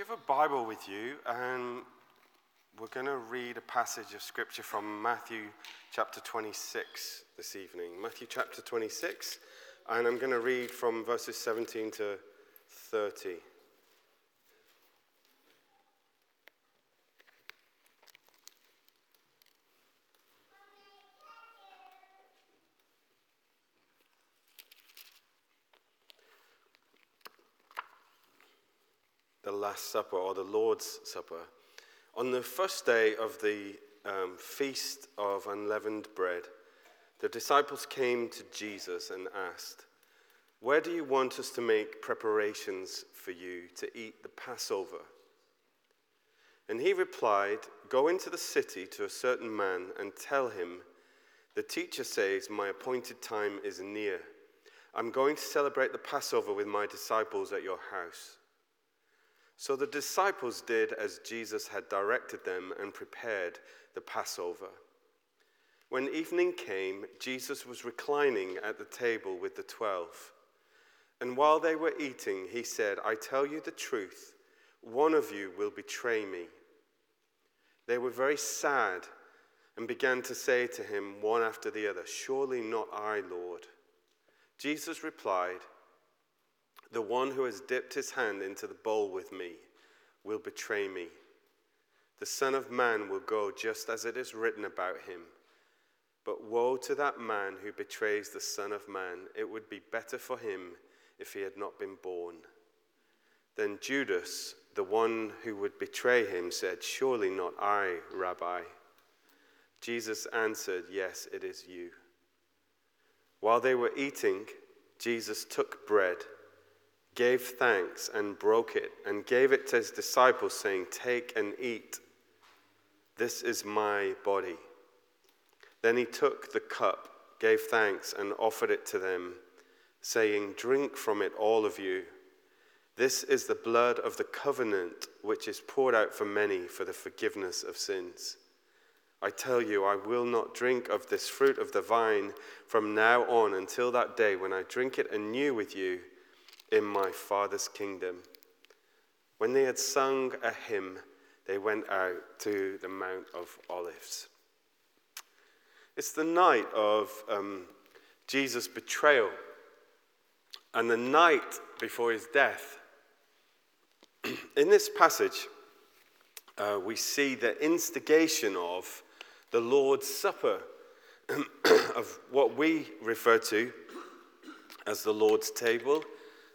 you have a Bible with you, and we're going to read a passage of scripture from Matthew chapter 26 this evening. Matthew chapter 26, and I'm going to read from verses 17 to 30. The Last Supper or the Lord's Supper. On the first day of the um, Feast of Unleavened Bread, the disciples came to Jesus and asked, Where do you want us to make preparations for you to eat the Passover? And he replied, Go into the city to a certain man and tell him, The teacher says, My appointed time is near. I'm going to celebrate the Passover with my disciples at your house. So the disciples did as Jesus had directed them and prepared the Passover. When evening came, Jesus was reclining at the table with the twelve. And while they were eating, he said, I tell you the truth, one of you will betray me. They were very sad and began to say to him one after the other, Surely not I, Lord. Jesus replied, the one who has dipped his hand into the bowl with me will betray me. The Son of Man will go just as it is written about him. But woe to that man who betrays the Son of Man. It would be better for him if he had not been born. Then Judas, the one who would betray him, said, Surely not I, Rabbi. Jesus answered, Yes, it is you. While they were eating, Jesus took bread gave thanks and broke it and gave it to his disciples, saying, Take and eat. This is my body. Then he took the cup, gave thanks, and offered it to them, saying, Drink from it, all of you. This is the blood of the covenant, which is poured out for many for the forgiveness of sins. I tell you, I will not drink of this fruit of the vine from now on until that day when I drink it anew with you in my Father's kingdom. When they had sung a hymn, they went out to the Mount of Olives. It's the night of um, Jesus' betrayal and the night before his death. In this passage, uh, we see the instigation of the Lord's Supper, of what we refer to as the Lord's table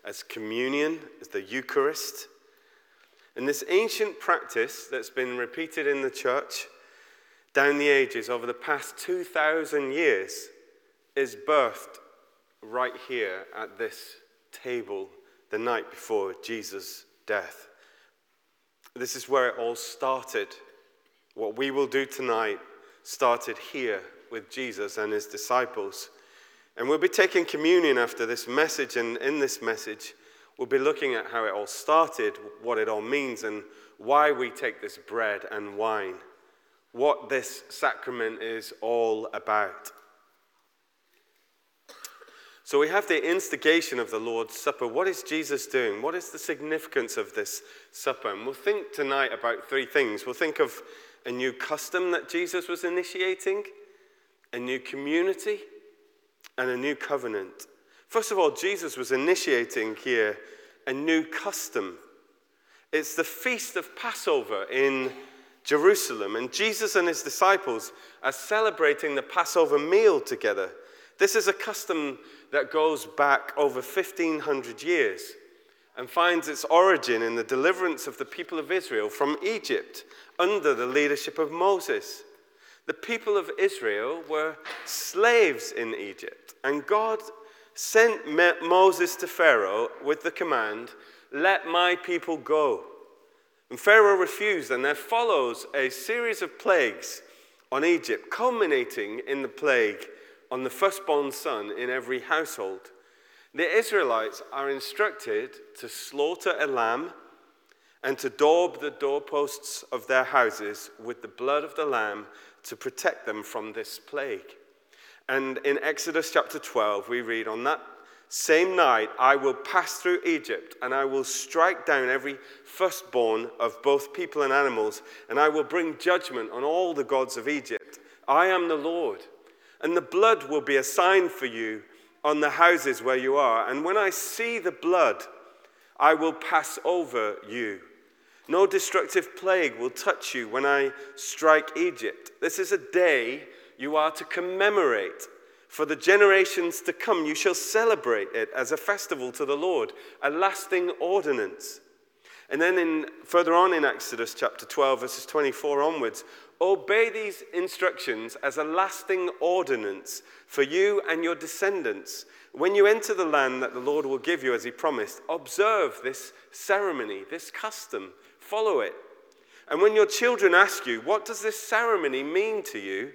as communion, as the Eucharist. And this ancient practice that's been repeated in the church down the ages over the past 2,000 years is birthed right here at this table the night before Jesus' death. This is where it all started. What we will do tonight started here with Jesus and his disciples. And we'll be taking communion after this message, and in this message, we'll be looking at how it all started, what it all means, and why we take this bread and wine, what this sacrament is all about. So we have the instigation of the Lord's Supper. What is Jesus doing? What is the significance of this supper? And we'll think tonight about three things. We'll think of a new custom that Jesus was initiating, a new community and a new covenant. First of all, Jesus was initiating here a new custom. It's the feast of Passover in Jerusalem, and Jesus and his disciples are celebrating the Passover meal together. This is a custom that goes back over 1500 years and finds its origin in the deliverance of the people of Israel from Egypt under the leadership of Moses. The people of Israel were slaves in Egypt, and God sent Moses to Pharaoh with the command, Let my people go. And Pharaoh refused, and there follows a series of plagues on Egypt, culminating in the plague on the firstborn son in every household. The Israelites are instructed to slaughter a lamb and to daub the doorposts of their houses with the blood of the lamb to protect them from this plague. And in Exodus chapter 12, we read, On that same night I will pass through Egypt, and I will strike down every firstborn of both people and animals, and I will bring judgment on all the gods of Egypt. I am the Lord. And the blood will be a sign for you on the houses where you are. And when I see the blood, I will pass over you. No destructive plague will touch you when I strike Egypt. This is a day you are to commemorate. For the generations to come, you shall celebrate it as a festival to the Lord, a lasting ordinance. And then in, further on in Exodus chapter 12, verses 24 onwards, obey these instructions as a lasting ordinance for you and your descendants. When you enter the land that the Lord will give you as he promised, observe this ceremony, this custom, follow it. And when your children ask you, What does this ceremony mean to you?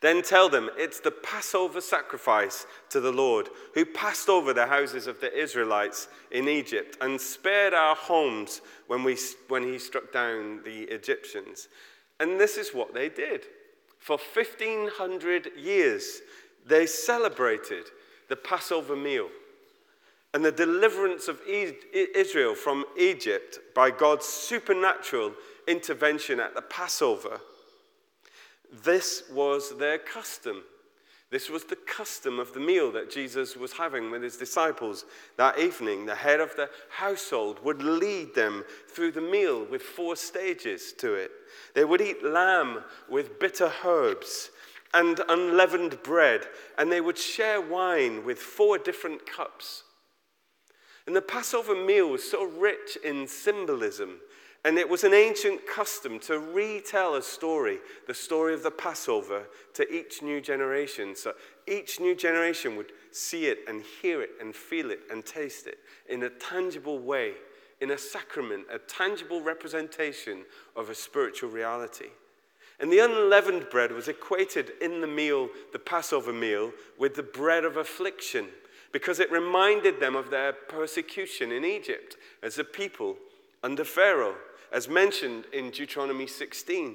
Then tell them it's the Passover sacrifice to the Lord, who passed over the houses of the Israelites in Egypt and spared our homes when, we, when he struck down the Egyptians. And this is what they did. For 1500 years, they celebrated the Passover meal and the deliverance of Israel from Egypt by God's supernatural intervention at the Passover. This was their custom. This was the custom of the meal that Jesus was having with his disciples that evening. The head of the household would lead them through the meal with four stages to it. They would eat lamb with bitter herbs and unleavened bread, and they would share wine with four different cups. And the Passover meal was so rich in symbolism and it was an ancient custom to retell a story, the story of the Passover, to each new generation. So each new generation would see it and hear it and feel it and taste it in a tangible way, in a sacrament, a tangible representation of a spiritual reality. And the unleavened bread was equated in the meal, the Passover meal, with the bread of affliction because it reminded them of their persecution in Egypt as a people under Pharaoh as mentioned in Deuteronomy 16.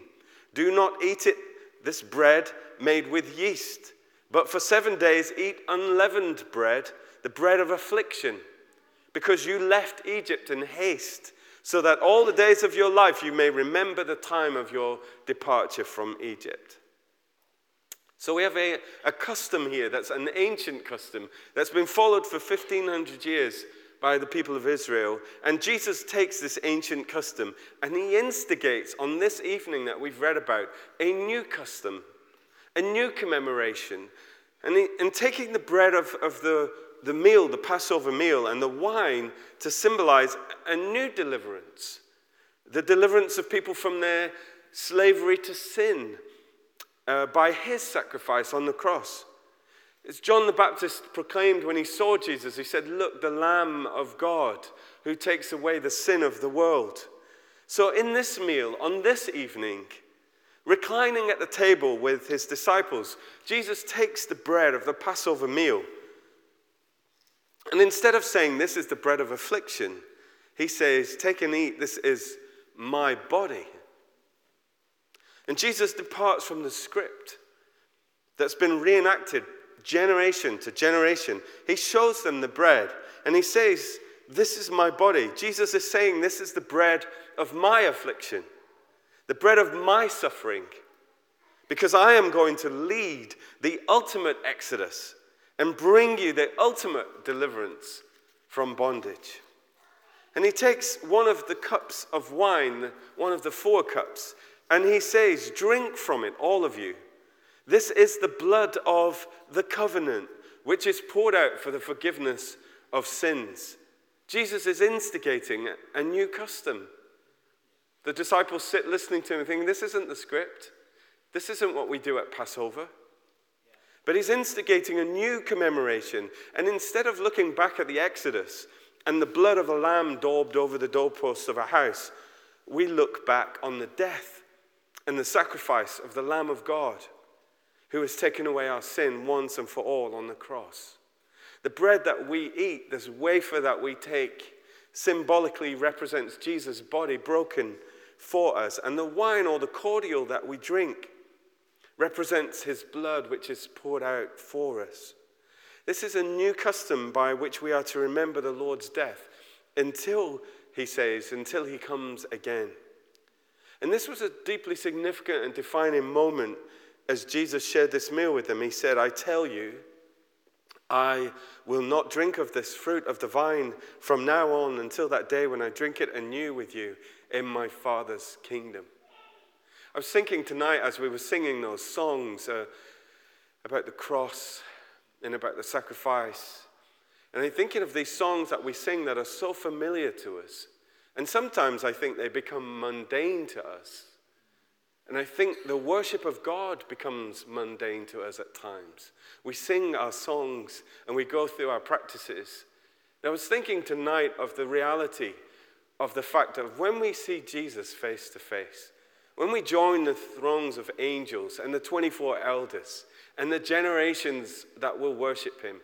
Do not eat it, this bread made with yeast, but for seven days eat unleavened bread, the bread of affliction, because you left Egypt in haste, so that all the days of your life you may remember the time of your departure from Egypt. So we have a, a custom here that's an ancient custom that's been followed for 1500 years by the people of Israel. And Jesus takes this ancient custom and he instigates on this evening that we've read about a new custom, a new commemoration. And, he, and taking the bread of, of the, the meal, the Passover meal, and the wine to symbolize a new deliverance the deliverance of people from their slavery to sin uh, by his sacrifice on the cross. As John the Baptist proclaimed when he saw Jesus, he said, Look, the Lamb of God who takes away the sin of the world. So, in this meal, on this evening, reclining at the table with his disciples, Jesus takes the bread of the Passover meal. And instead of saying, This is the bread of affliction, he says, Take and eat, this is my body. And Jesus departs from the script that's been reenacted generation to generation. He shows them the bread and he says, This is my body. Jesus is saying, This is the bread of my affliction, the bread of my suffering, because I am going to lead the ultimate exodus and bring you the ultimate deliverance from bondage. And he takes one of the cups of wine, one of the four cups, and he says, Drink from it, all of you. This is the blood of the covenant, which is poured out for the forgiveness of sins. Jesus is instigating a new custom. The disciples sit listening to him thinking, This isn't the script. This isn't what we do at Passover. But he's instigating a new commemoration. And instead of looking back at the Exodus and the blood of a lamb daubed over the doorposts of a house, we look back on the death and the sacrifice of the Lamb of God who has taken away our sin once and for all on the cross. The bread that we eat, this wafer that we take, symbolically represents Jesus' body broken for us. And the wine or the cordial that we drink represents his blood, which is poured out for us. This is a new custom by which we are to remember the Lord's death until, he says, until he comes again. And this was a deeply significant and defining moment as Jesus shared this meal with them. He said, I tell you, I will not drink of this fruit of the vine from now on until that day when I drink it anew with you in my Father's kingdom. I was thinking tonight as we were singing those songs uh, about the cross and about the sacrifice. And I'm thinking of these songs that we sing that are so familiar to us. And sometimes I think they become mundane to us. And I think the worship of God becomes mundane to us at times. We sing our songs and we go through our practices. And I was thinking tonight of the reality of the fact of when we see Jesus face to face, when we join the throngs of angels and the 24 elders and the generations that will worship him,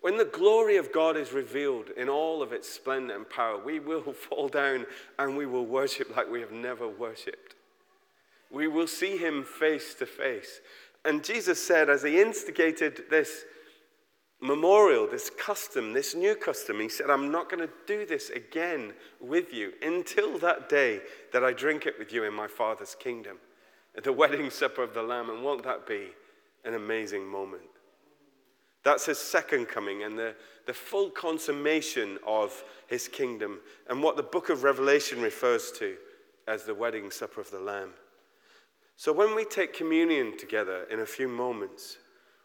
when the glory of God is revealed in all of its splendor and power, we will fall down and we will worship like we have never worshiped. We will see him face to face. And Jesus said, as he instigated this memorial, this custom, this new custom, he said, I'm not going to do this again with you until that day that I drink it with you in my Father's kingdom, at the wedding supper of the Lamb. And won't that be an amazing moment? That's his second coming and the, the full consummation of his kingdom, and what the book of Revelation refers to as the wedding supper of the Lamb. So when we take communion together in a few moments,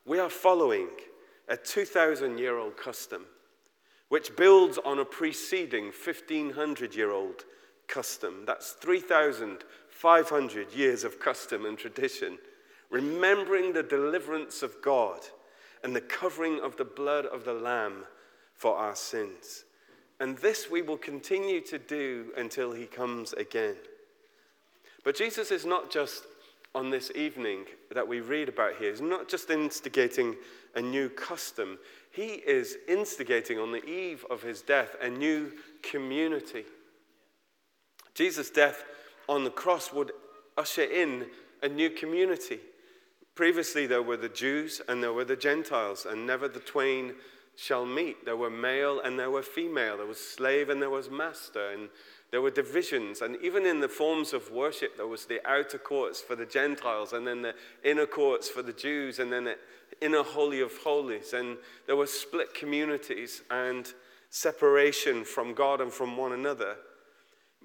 we are following a 2,000 year old custom, which builds on a preceding 1,500 year old custom. That's 3,500 years of custom and tradition, remembering the deliverance of God and the covering of the blood of the Lamb for our sins. And this we will continue to do until he comes again. But Jesus is not just on this evening that we read about here, he's not just instigating a new custom, he is instigating on the eve of his death a new community. Jesus' death on the cross would usher in a new community. Previously, there were the Jews and there were the Gentiles, and never the twain shall meet. There were male and there were female. There was slave and there was master. And there were divisions. And even in the forms of worship, there was the outer courts for the Gentiles, and then the inner courts for the Jews, and then the inner holy of holies. And there were split communities and separation from God and from one another.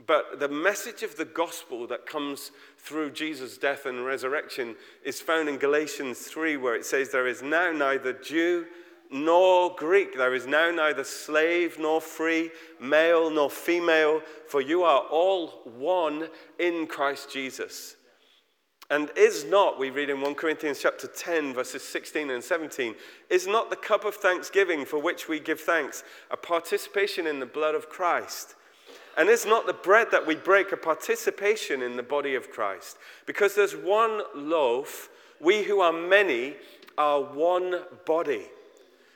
But the message of the gospel that comes through Jesus' death and resurrection is found in Galatians 3, where it says, There is now neither Jew nor Greek, there is now neither slave nor free, male nor female, for you are all one in Christ Jesus. And is not, we read in 1 Corinthians chapter 10, verses 16 and 17, is not the cup of thanksgiving for which we give thanks a participation in the blood of Christ? And it's not the bread that we break a participation in the body of Christ. Because there's one loaf, we who are many are one body.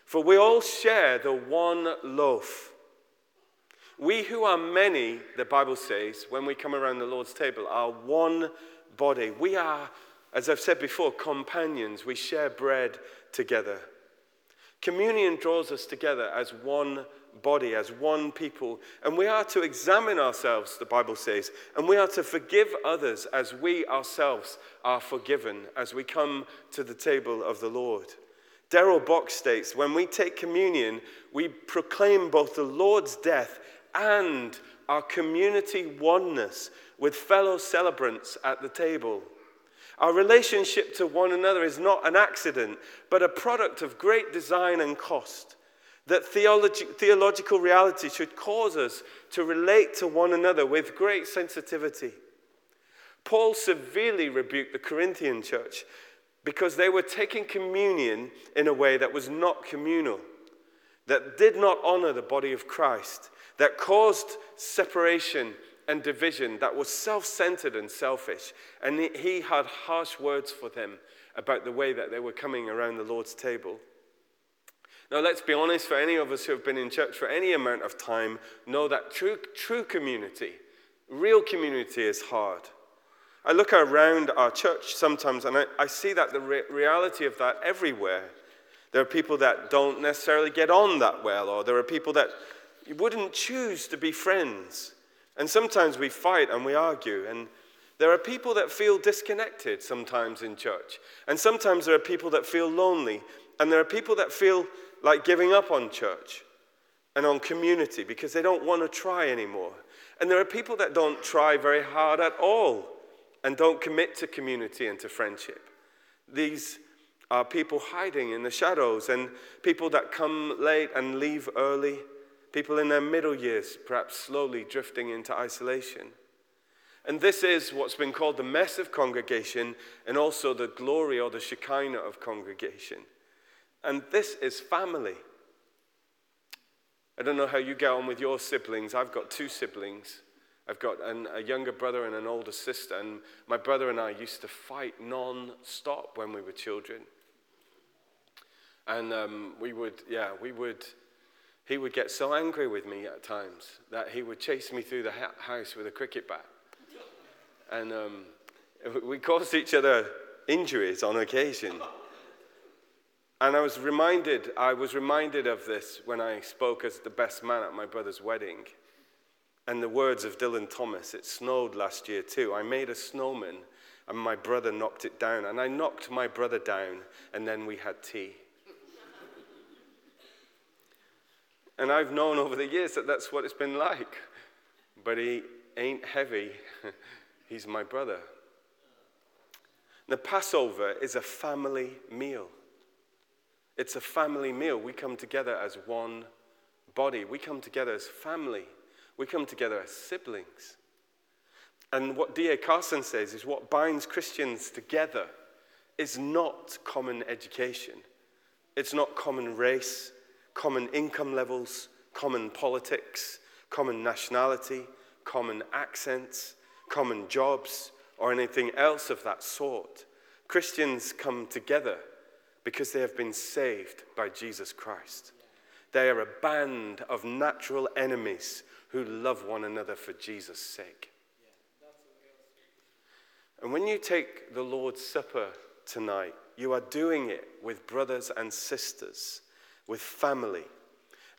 For we all share the one loaf. We who are many, the Bible says, when we come around the Lord's table, are one body. We are, as I've said before, companions. We share bread together. Communion draws us together as one body, as one people. And we are to examine ourselves, the Bible says, and we are to forgive others as we ourselves are forgiven as we come to the table of the Lord. Darrell Bock states when we take communion, we proclaim both the Lord's death and our community oneness with fellow celebrants at the table. Our relationship to one another is not an accident, but a product of great design and cost. That theologi- theological reality should cause us to relate to one another with great sensitivity. Paul severely rebuked the Corinthian church because they were taking communion in a way that was not communal, that did not honor the body of Christ, that caused separation and division, that was self centered and selfish. And he had harsh words for them about the way that they were coming around the Lord's table. Now, let's be honest, for any of us who have been in church for any amount of time, know that true, true community, real community, is hard. I look around our church sometimes and I, I see that the re- reality of that everywhere. There are people that don't necessarily get on that well, or there are people that wouldn't choose to be friends. And sometimes we fight and we argue. And there are people that feel disconnected sometimes in church. And sometimes there are people that feel lonely. And there are people that feel like giving up on church and on community because they don't want to try anymore. And there are people that don't try very hard at all and don't commit to community and to friendship. These are people hiding in the shadows and people that come late and leave early, people in their middle years, perhaps slowly drifting into isolation. And this is what's been called the mess of congregation and also the glory or the Shekinah of congregation. And this is family. I don't know how you get on with your siblings. I've got two siblings. I've got an, a younger brother and an older sister, and my brother and I used to fight non stop when we were children. And um, we would, yeah, we would, he would get so angry with me at times that he would chase me through the ha- house with a cricket bat. And um, we caused each other injuries on occasion. And I was reminded, I was reminded of this when I spoke as the best man at my brother's wedding. And the words of Dylan Thomas, it snowed last year too. I made a snowman and my brother knocked it down. And I knocked my brother down and then we had tea. and I've known over the years that that's what it's been like. But he ain't heavy, he's my brother. The Passover is a family meal. It's a family meal. We come together as one body. We come together as family. We come together as siblings. And what D.A. Carson says is what binds Christians together is not common education. It's not common race, common income levels, common politics, common nationality, common accents, common jobs, or anything else of that sort. Christians come together because they have been saved by Jesus Christ. They are a band of natural enemies who love one another for Jesus' sake. And when you take the Lord's Supper tonight, you are doing it with brothers and sisters, with family.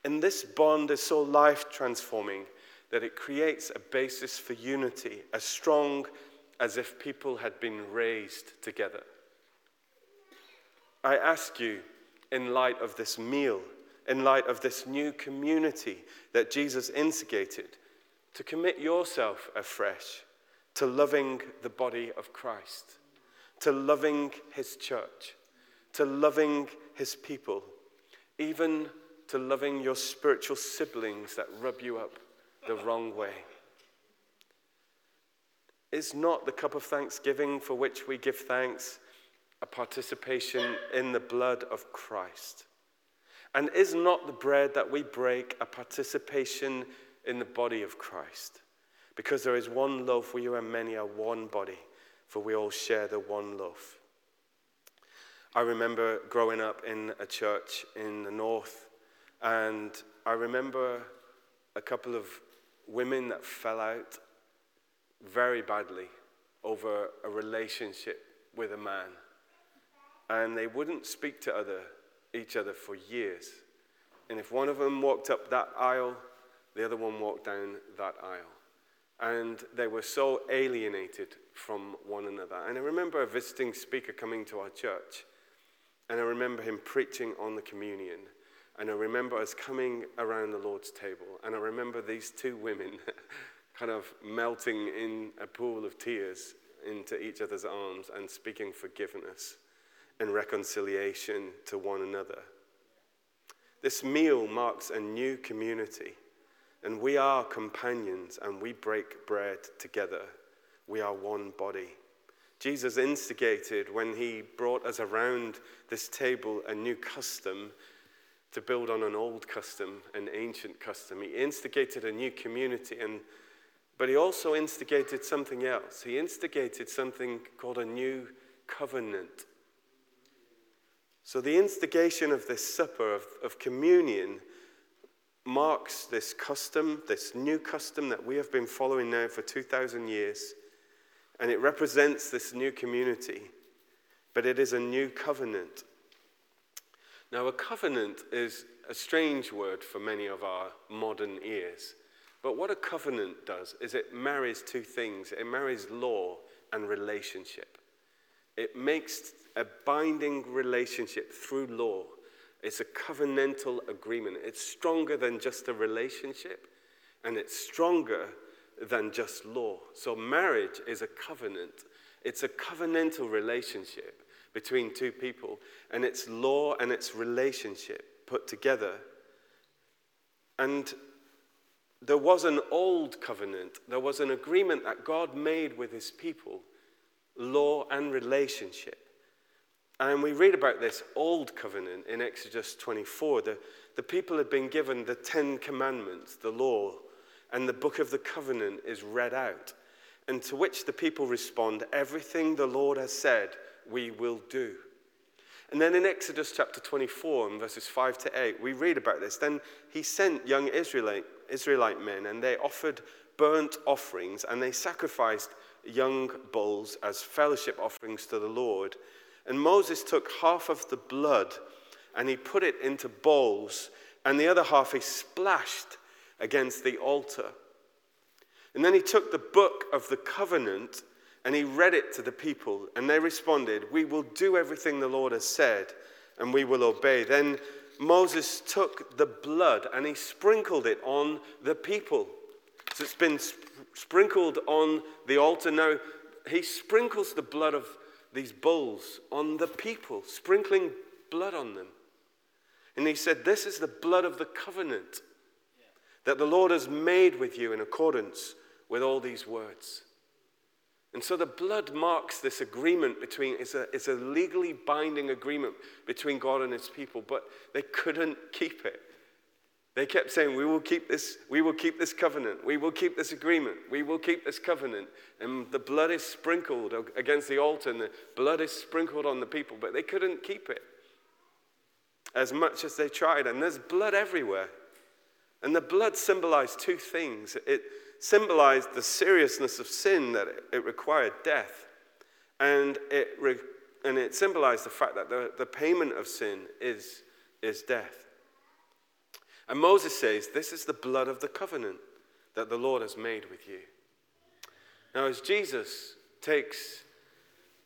And this bond is so life transforming that it creates a basis for unity, as strong as if people had been raised together. I ask you, in light of this meal, in light of this new community that Jesus instigated, to commit yourself afresh to loving the body of Christ, to loving his church, to loving his people, even to loving your spiritual siblings that rub you up the wrong way. Is not the cup of thanksgiving for which we give thanks a participation in the blood of Christ? And is not the bread that we break a participation in the body of Christ? Because there is one loaf, we and many are one body, for we all share the one loaf. I remember growing up in a church in the north, and I remember a couple of women that fell out very badly over a relationship with a man and they wouldn't speak to other, each other for years. And if one of them walked up that aisle, the other one walked down that aisle. And they were so alienated from one another. And I remember a visiting speaker coming to our church, and I remember him preaching on the communion. And I remember us coming around the Lord's table, and I remember these two women kind of melting in a pool of tears into each other's arms and speaking forgiveness and reconciliation to one another. This meal marks a new community, and we are companions and we break bread together. We are one body. Jesus instigated when he brought us around this table a new custom to build on an old custom, an ancient custom. He instigated a new community, and, but he also instigated something else. He instigated something called a new covenant. So, the instigation of this supper of, of communion marks this custom, this new custom that we have been following now for 2,000 years. And it represents this new community, but it is a new covenant. Now, a covenant is a strange word for many of our modern ears. But what a covenant does is it marries two things it marries law and relationship. It makes a binding relationship through law. It's a covenantal agreement. It's stronger than just a relationship, and it's stronger than just law. So, marriage is a covenant, it's a covenantal relationship between two people, and it's law and it's relationship put together. And there was an old covenant, there was an agreement that God made with his people, law and relationship. And we read about this old covenant in Exodus 24. The, the people had been given the Ten Commandments, the law, and the book of the covenant is read out. And to which the people respond, Everything the Lord has said, we will do. And then in Exodus chapter 24, and verses 5 to 8, we read about this. Then he sent young Israelite, Israelite men, and they offered burnt offerings, and they sacrificed young bulls as fellowship offerings to the Lord. And Moses took half of the blood and he put it into bowls, and the other half he splashed against the altar. And then he took the book of the covenant and he read it to the people, and they responded, We will do everything the Lord has said, and we will obey. Then Moses took the blood and he sprinkled it on the people. So it's been sp- sprinkled on the altar. Now he sprinkles the blood of these bulls on the people, sprinkling blood on them. And he said, This is the blood of the covenant that the Lord has made with you in accordance with all these words. And so the blood marks this agreement between, it's a, it's a legally binding agreement between God and his people, but they couldn't keep it. They kept saying, We will keep this, we will keep this covenant, we will keep this agreement, we will keep this covenant. And the blood is sprinkled against the altar, and the blood is sprinkled on the people, but they couldn't keep it as much as they tried. And there's blood everywhere. And the blood symbolized two things. It symbolized the seriousness of sin, that it required death. And it, re- and it symbolized the fact that the, the payment of sin is, is death. And Moses says, This is the blood of the covenant that the Lord has made with you. Now, as Jesus takes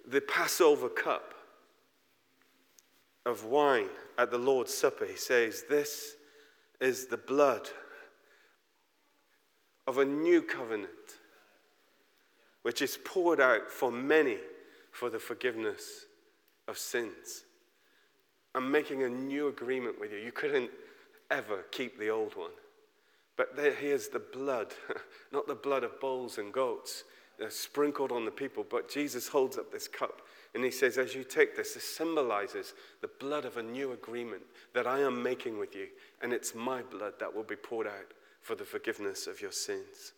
the Passover cup of wine at the Lord's Supper, he says, This is the blood of a new covenant, which is poured out for many for the forgiveness of sins. I'm making a new agreement with you. You couldn't ever keep the old one. But there, here's the blood, not the blood of bulls and goats, They're sprinkled on the people. But Jesus holds up this cup and he says, As you take this, this symbolizes the blood of a new agreement that I am making with you. And it's my blood that will be poured out for the forgiveness of your sins.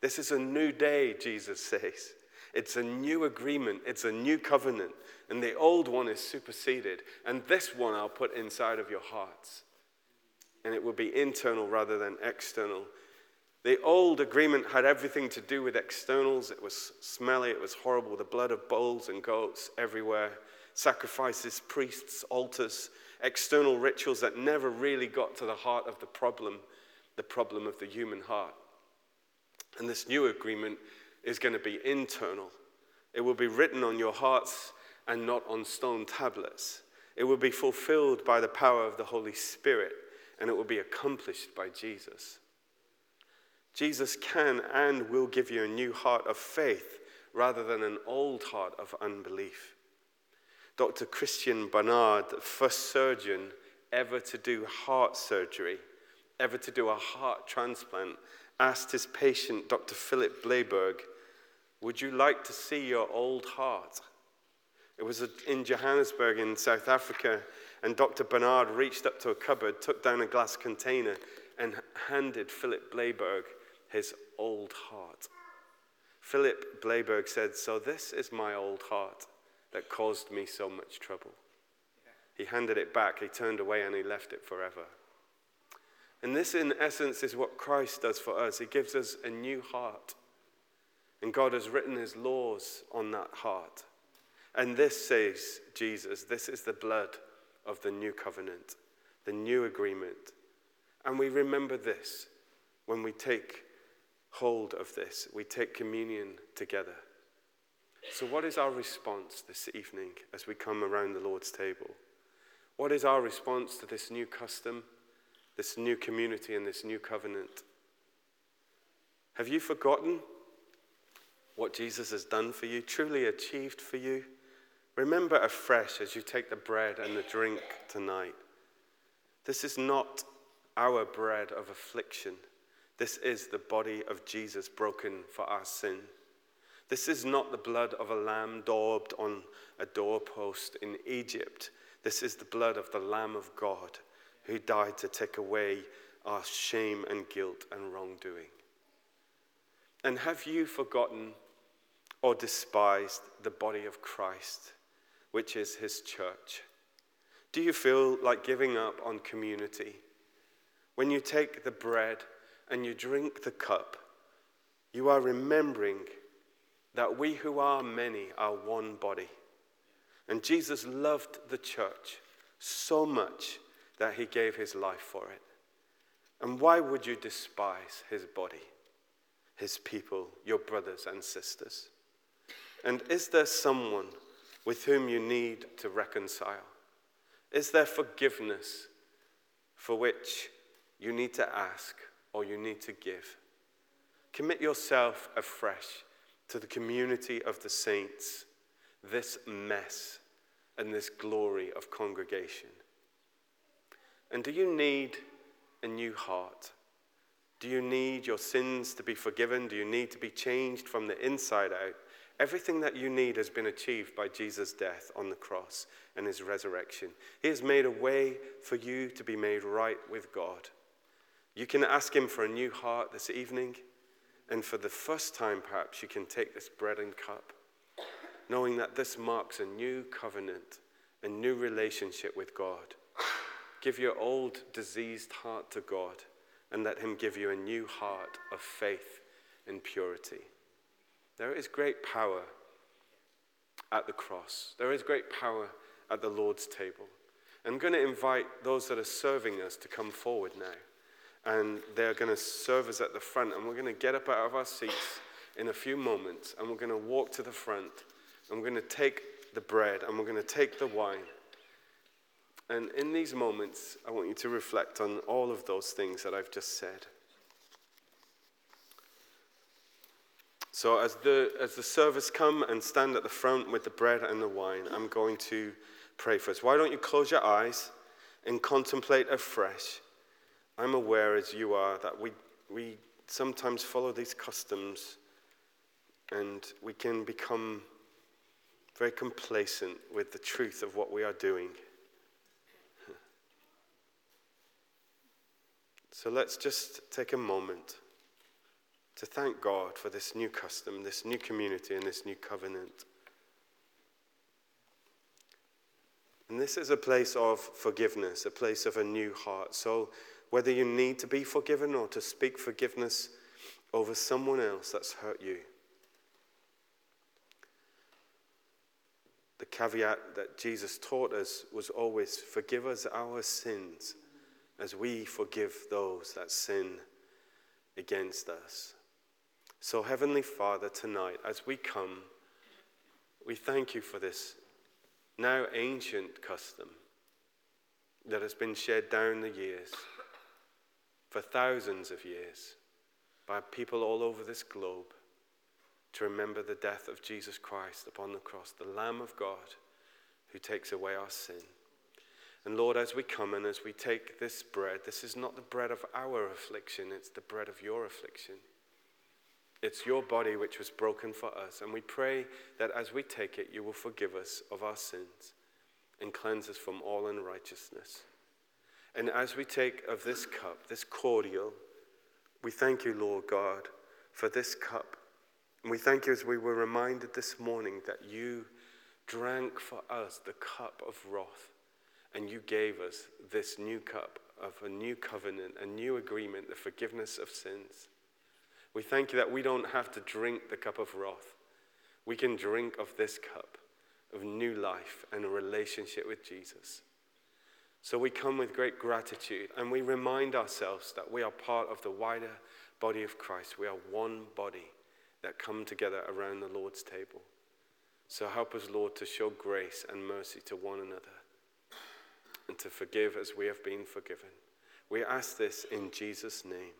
This is a new day, Jesus says. It's a new agreement, it's a new covenant, and the old one is superseded. And this one I'll put inside of your hearts. And it will be internal rather than external. The old agreement had everything to do with externals. It was smelly, it was horrible. The blood of bulls and goats everywhere, sacrifices, priests, altars, external rituals that never really got to the heart of the problem the problem of the human heart. And this new agreement is going to be internal. It will be written on your hearts and not on stone tablets. It will be fulfilled by the power of the Holy Spirit, and it will be accomplished by Jesus. Jesus can and will give you a new heart of faith rather than an old heart of unbelief. Dr. Christiaan Barnard, the first surgeon ever to do heart surgery, ever to do a heart transplant, asked his patient, Dr. Philip Blaiberg, Would you like to see your old heart? It was in Johannesburg in South Africa, and Dr. Barnard reached up to a cupboard, took down a glass container, and handed Philip Blaiberg his old heart. Philip Blaiberg said, So this is my old heart that caused me so much trouble. He handed it back, he turned away, and he left it forever. And this, in essence, is what Christ does for us. He gives us a new heart. And God has written his laws on that heart. And this says Jesus, this is the blood of the new covenant, the new agreement. And we remember this when we take hold of this, we take communion together. So, what is our response this evening as we come around the Lord's table? What is our response to this new custom, this new community, and this new covenant? Have you forgotten what Jesus has done for you, truly achieved for you? Remember afresh as you take the bread and the drink tonight. This is not our bread of affliction. This is the body of Jesus broken for our sin. This is not the blood of a lamb daubed on a doorpost in Egypt. This is the blood of the Lamb of God who died to take away our shame and guilt and wrongdoing. And have you forgotten or despised the body of Christ, which is his church? Do you feel like giving up on community? When you take the bread and you drink the cup, you are remembering that we who are many are one body. And Jesus loved the church so much that he gave his life for it. And why would you despise his body, his people, your brothers and sisters? And is there someone with whom you need to reconcile? Is there forgiveness for which you need to ask or you need to give? Commit yourself afresh to the community of the saints, this mess and this glory of congregation. And do you need a new heart? Do you need your sins to be forgiven? Do you need to be changed from the inside out? Everything that you need has been achieved by Jesus' death on the cross and his resurrection. He has made a way for you to be made right with God. You can ask him for a new heart this evening, and for the first time, perhaps, you can take this bread and cup, knowing that this marks a new covenant, a new relationship with God. Give your old diseased heart to God, and let him give you a new heart of faith and purity. There is great power at the cross. There is great power at the Lord's table. I'm going to invite those that are serving us to come forward now. And they're going to serve us at the front. And we're going to get up out of our seats in a few moments. And we're going to walk to the front. And we're going to take the bread and we're going to take the wine. And in these moments, I want you to reflect on all of those things that I've just said. So, as the, as the servers come and stand at the front with the bread and the wine, I'm going to pray for us. Why don't you close your eyes and contemplate afresh? I'm aware, as you are, that we, we sometimes follow these customs and we can become very complacent with the truth of what we are doing. So let's just take a moment to thank God for this new custom, this new community, and this new covenant. And this is a place of forgiveness, a place of a new heart. So, whether you need to be forgiven or to speak forgiveness over someone else that's hurt you, the caveat that Jesus taught us was always forgive us our sins as we forgive those that sin against us. So, Heavenly Father, tonight, as we come, we thank you for this now ancient custom that has been shared down the years for thousands of years by people all over this globe to remember the death of Jesus Christ upon the cross, the Lamb of God who takes away our sin. And Lord, as we come and as we take this bread, this is not the bread of our affliction, it's the bread of your affliction. It's your body which was broken for us. And we pray that as we take it, you will forgive us of our sins and cleanse us from all unrighteousness. And as we take of this cup, this cordial, we thank you, Lord God, for this cup. And we thank you as we were reminded this morning that you drank for us the cup of wrath. And you gave us this new cup of a new covenant, a new agreement, the forgiveness of sins. We thank you that we don't have to drink the cup of wrath. We can drink of this cup of new life and a relationship with Jesus. So we come with great gratitude and we remind ourselves that we are part of the wider body of Christ. We are one body that come together around the Lord's table. So help us, Lord, to show grace and mercy to one another and to forgive as we have been forgiven. We ask this in Jesus' name.